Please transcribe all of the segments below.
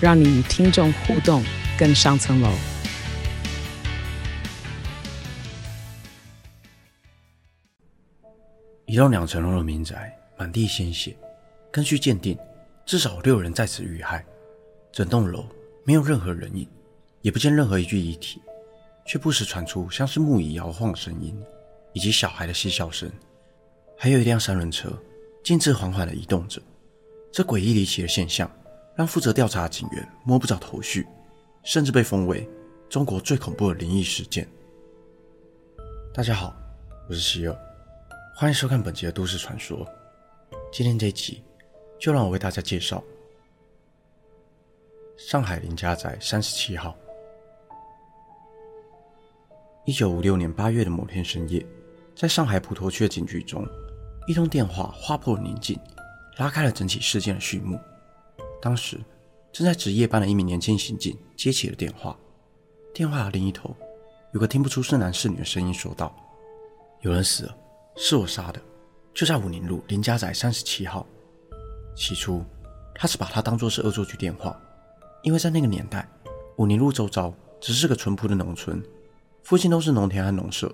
让你与听众互动更上层楼。一栋两层楼的民宅，满地鲜血。根据鉴定，至少六人在此遇害。整栋楼没有任何人影，也不见任何一具遗体，却不时传出像是木椅摇晃的声音，以及小孩的嬉笑声。还有一辆三轮车，径自缓缓地移动着。这诡异离奇的现象，让负责调查的警员摸不着头绪，甚至被封为中国最恐怖的灵异事件。大家好，我是希尔。欢迎收看本集的都市传说。今天这集，就让我为大家介绍上海林家宅三十七号。一九五六年八月的某天深夜，在上海普陀区的警局中，一通电话划破了宁静，拉开了整起事件的序幕。当时正在值夜班的一名年轻刑警接起了电话，电话的另一头有个听不出是男是女的声音说道：“有人死了。”是我杀的，就在武宁路林家宅三十七号。起初，他是把它当作是恶作剧电话，因为在那个年代，武宁路周遭只是个淳朴的农村，附近都是农田和农舍，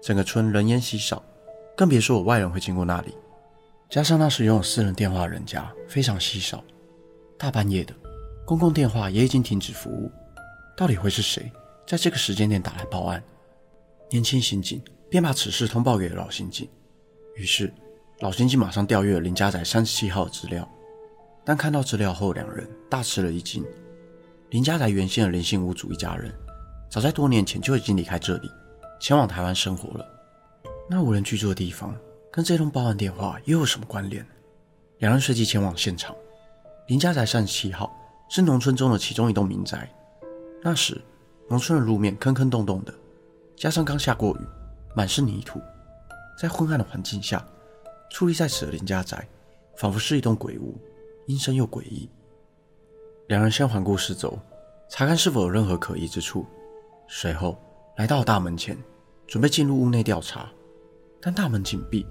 整个村人烟稀少，更别说我外人会经过那里。加上那时拥有私人电话的人家非常稀少，大半夜的，公共电话也已经停止服务。到底会是谁在这个时间点打来报案？年轻刑警。便把此事通报给了老刑警，于是老刑警马上调阅了林家宅三十七号的资料。但看到资料后，两人大吃了一惊。林家宅原先的林姓屋主一家人，早在多年前就已经离开这里，前往台湾生活了。那无人居住的地方跟这通报案电话又有什么关联？两人随即前往现场。林家宅三十七号是农村中的其中一栋民宅。那时农村的路面坑坑洞洞的，加上刚下过雨。满是泥土，在昏暗的环境下，矗立在此的林家宅，仿佛是一栋鬼屋，阴森又诡异。两人先环顾四周，查看是否有任何可疑之处，随后来到大门前，准备进入屋内调查。但大门紧闭，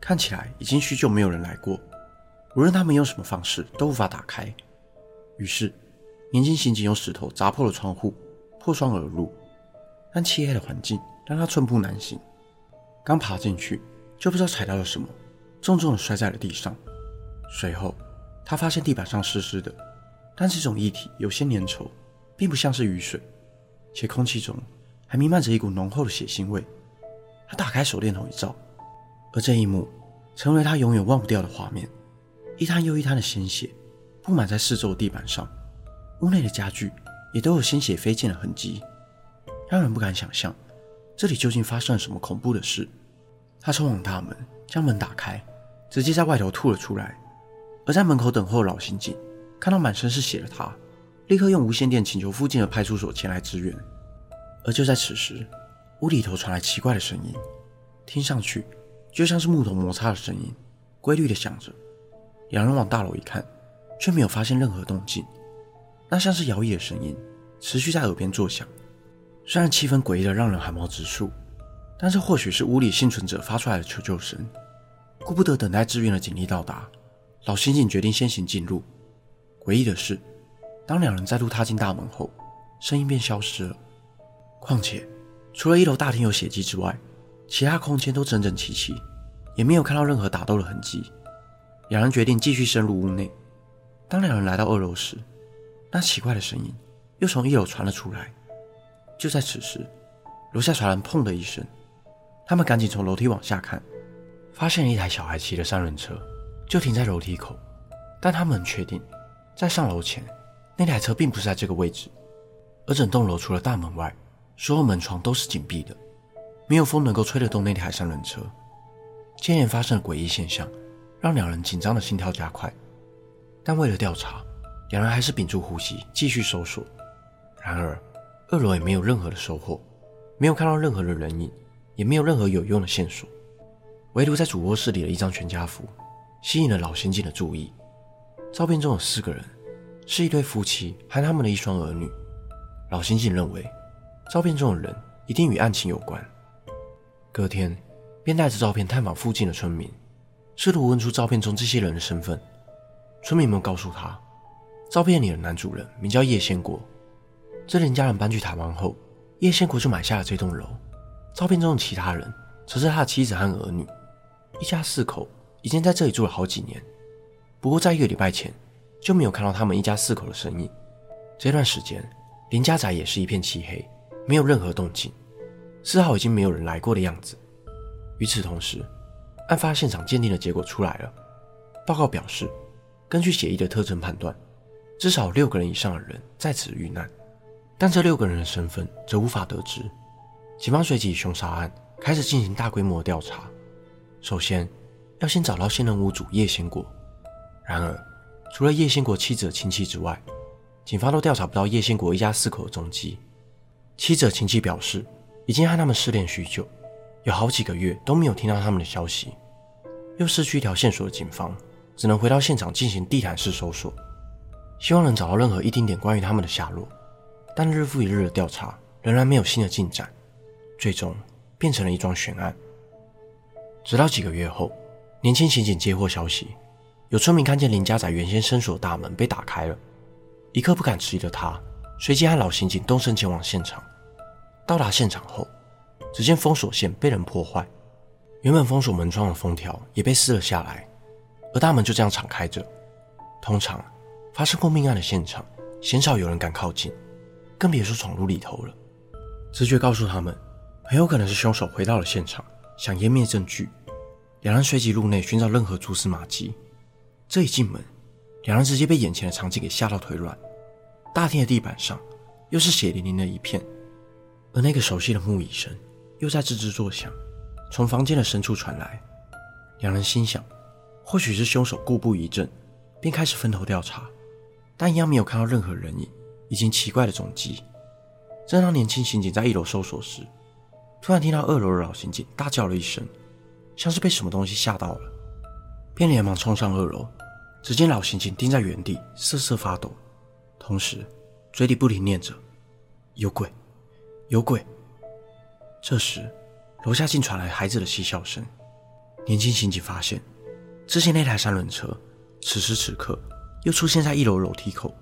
看起来已经许久没有人来过，无论他们用什么方式都无法打开。于是，年轻刑警用石头砸破了窗户，破窗而入，但漆黑的环境。让他寸步难行，刚爬进去就不知道踩到了什么，重重的摔在了地上。随后，他发现地板上湿湿的，但这种液体有些粘稠，并不像是雨水，且空气中还弥漫着一股浓厚的血腥味。他打开手电筒一照，而这一幕成为他永远忘不掉的画面：一滩又一滩的鲜血布满在四周的地板上，屋内的家具也都有鲜血飞溅的痕迹，让人不敢想象。这里究竟发生了什么恐怖的事？他冲往大门，将门打开，直接在外头吐了出来。而在门口等候的老刑警看到满身是血的他，立刻用无线电请求附近的派出所前来支援。而就在此时，屋里头传来奇怪的声音，听上去就像是木头摩擦的声音，规律的响着。两人往大楼一看，却没有发现任何动静。那像是摇曳的声音持续在耳边作响。虽然气氛诡异的让人汗毛直竖，但是或许是屋里幸存者发出来的求救声。顾不得等待支援的警力到达，老刑警决定先行进入。诡异的是，当两人再度踏进大门后，声音便消失了。况且，除了一楼大厅有血迹之外，其他空间都整整齐齐，也没有看到任何打斗的痕迹。两人决定继续深入屋内。当两人来到二楼时，那奇怪的声音又从一楼传了出来。就在此时，楼下传来“砰”的一声，他们赶紧从楼梯往下看，发现了一台小孩骑的三轮车就停在楼梯口。但他们很确定，在上楼前，那台车并不是在这个位置。而整栋楼除了大门外，所有门窗都是紧闭的，没有风能够吹得动那台三轮车。接连发生的诡异现象，让两人紧张的心跳加快。但为了调查，两人还是屏住呼吸继续搜索。然而，二楼也没有任何的收获，没有看到任何的人影，也没有任何有用的线索。唯独在主卧室里的一张全家福，吸引了老刑警的注意。照片中有四个人，是一对夫妻和他们的一双儿女。老刑警认为，照片中的人一定与案情有关。隔天，便带着照片探访附近的村民，试图问出照片中这些人的身份。村民们告诉他，照片里的男主人名叫叶先国。这林家人搬去台湾后，叶先国就买下了这栋楼。照片中的其他人则是他的妻子和儿女，一家四口已经在这里住了好几年。不过，在一个礼拜前就没有看到他们一家四口的身影。这段时间，林家宅也是一片漆黑，没有任何动静，丝毫已经没有人来过的样子。与此同时，案发现场鉴定的结果出来了。报告表示，根据血液的特征判断，至少六个人以上的人在此遇难。但这六个人的身份则无法得知。警方随即以凶杀案开始进行大规模调查。首先，要先找到现任屋主叶先国。然而，除了叶先国妻子的亲戚之外，警方都调查不到叶先国一家四口的踪迹。妻子的亲戚表示，已经和他们失联许久，有好几个月都没有听到他们的消息。又失去一条线索的警方，只能回到现场进行地毯式搜索，希望能找到任何一丁点关于他们的下落。但日复一日的调查仍然没有新的进展，最终变成了一桩悬案。直到几个月后，年轻刑警接获消息，有村民看见林家仔原先伸锁的大门被打开了。一刻不敢迟疑的他，随即和老刑警动身前往现场。到达现场后，只见封锁线被人破坏，原本封锁门窗的封条也被撕了下来，而大门就这样敞开着。通常发生过命案的现场，鲜少有人敢靠近。更别说闯入里头了。直觉告诉他们，很有可能是凶手回到了现场，想湮灭证据。两人随即入内寻找任何蛛丝马迹。这一进门，两人直接被眼前的场景给吓到腿软。大厅的地板上又是血淋淋的一片，而那个熟悉的木椅声又在吱吱作响，从房间的深处传来。两人心想，或许是凶手故布疑阵，便开始分头调查，但一样没有看到任何人影。已经奇怪的踪迹。正当年轻刑警在一楼搜索时，突然听到二楼的老刑警大叫了一声，像是被什么东西吓到了，便连忙冲上二楼。只见老刑警盯在原地瑟瑟发抖，同时嘴里不停念着：“有鬼，有鬼。”这时，楼下竟传来孩子的嬉笑声。年轻刑警发现，之前那台三轮车此时此刻又出现在一楼楼梯口。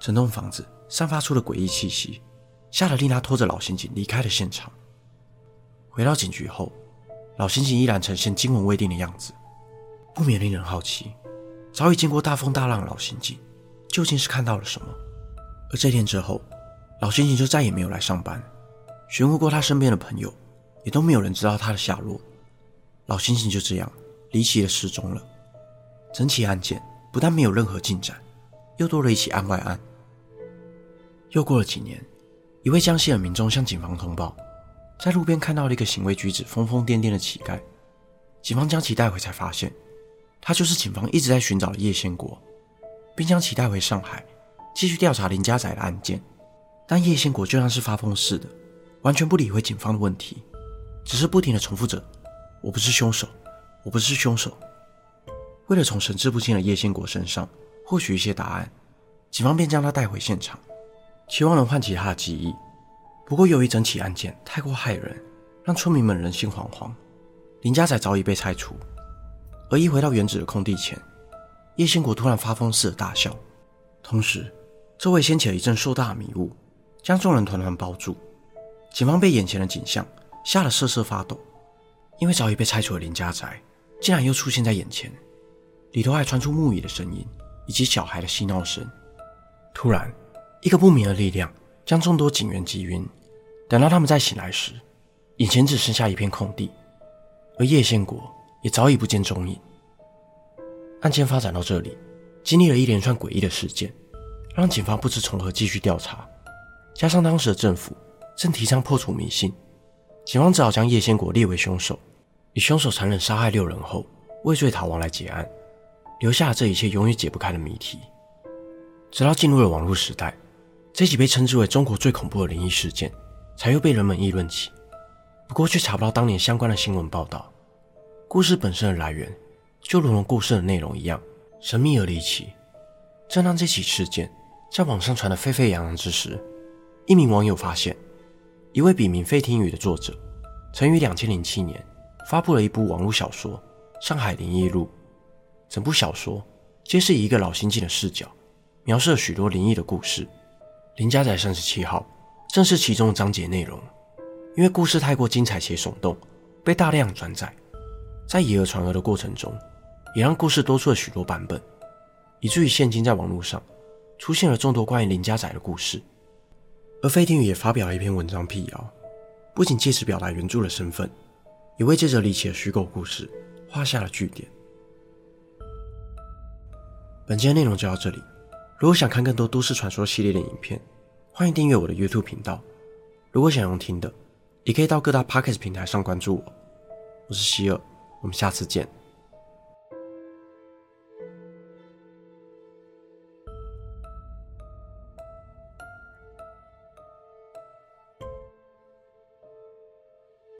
整栋房子散发出了诡异气息，吓得令他拖着老刑警离开了现场。回到警局后，老刑警依然呈现惊魂未定的样子，不免令人好奇：早已见过大风大浪的老刑警，究竟是看到了什么？而这天之后，老刑警就再也没有来上班。询问过他身边的朋友，也都没有人知道他的下落。老猩猩就这样离奇的失踪了。整起案件不但没有任何进展，又多了一起案外案。又过了几年，一位江西的民众向警方通报，在路边看到了一个行为举止疯疯癫癫的乞丐。警方将其带回，才发现他就是警方一直在寻找的叶先国，并将其带回上海，继续调查林家仔的案件。但叶先国就像是发疯似的，完全不理会警方的问题，只是不停的重复着：“我不是凶手，我不是凶手。”为了从神志不清的叶先国身上获取一些答案，警方便将他带回现场。期望能唤起他的记忆，不过由于整起案件太过骇人，让村民们人心惶惶。林家仔早已被拆除，而一回到原址的空地前，叶兴国突然发疯似的大笑，同时周围掀起了一阵硕大的迷雾，将众人团团包住。警方被眼前的景象吓得瑟瑟发抖，因为早已被拆除的林家宅竟然又出现在眼前，里头还传出木椅的声音以及小孩的嬉闹声。突然。一个不明的力量将众多警员击晕。等到他们再醒来时，眼前只剩下一片空地，而叶宪国也早已不见踪影。案件发展到这里，经历了一连串诡异的事件，让警方不知从何继续调查。加上当时的政府正提倡破除迷信，警方只好将叶先国列为凶手，以凶手残忍杀害六人后畏罪逃亡来结案，留下了这一切永远解不开的谜题。直到进入了网络时代，这起被称之为中国最恐怖的灵异事件，才又被人们议论起。不过却查不到当年相关的新闻报道。故事本身的来源，就如同故事的内容一样神秘而离奇。正当这起事件在网上传得沸沸扬扬之时，一名网友发现，一位笔名费听雨的作者，曾于两千零七年发布了一部网络小说《上海灵异录》。整部小说皆是以一个老刑警的视角，描述了许多灵异的故事。林家宅三十七号正是其中的章节内容。因为故事太过精彩且耸动，被大量转载，在以讹传讹的过程中，也让故事多出了许多版本，以至于现今在网络上出现了众多关于林家宅的故事。而费天宇也发表了一篇文章辟谣，不仅借此表达原著的身份，也为这则离奇的虚构故事画下了句点。本期的内容就到这里。如果想看更多都市传说系列的影片，欢迎订阅我的 YouTube 频道。如果想用听的，也可以到各大 Podcast 平台上关注我。我是希尔，我们下次见。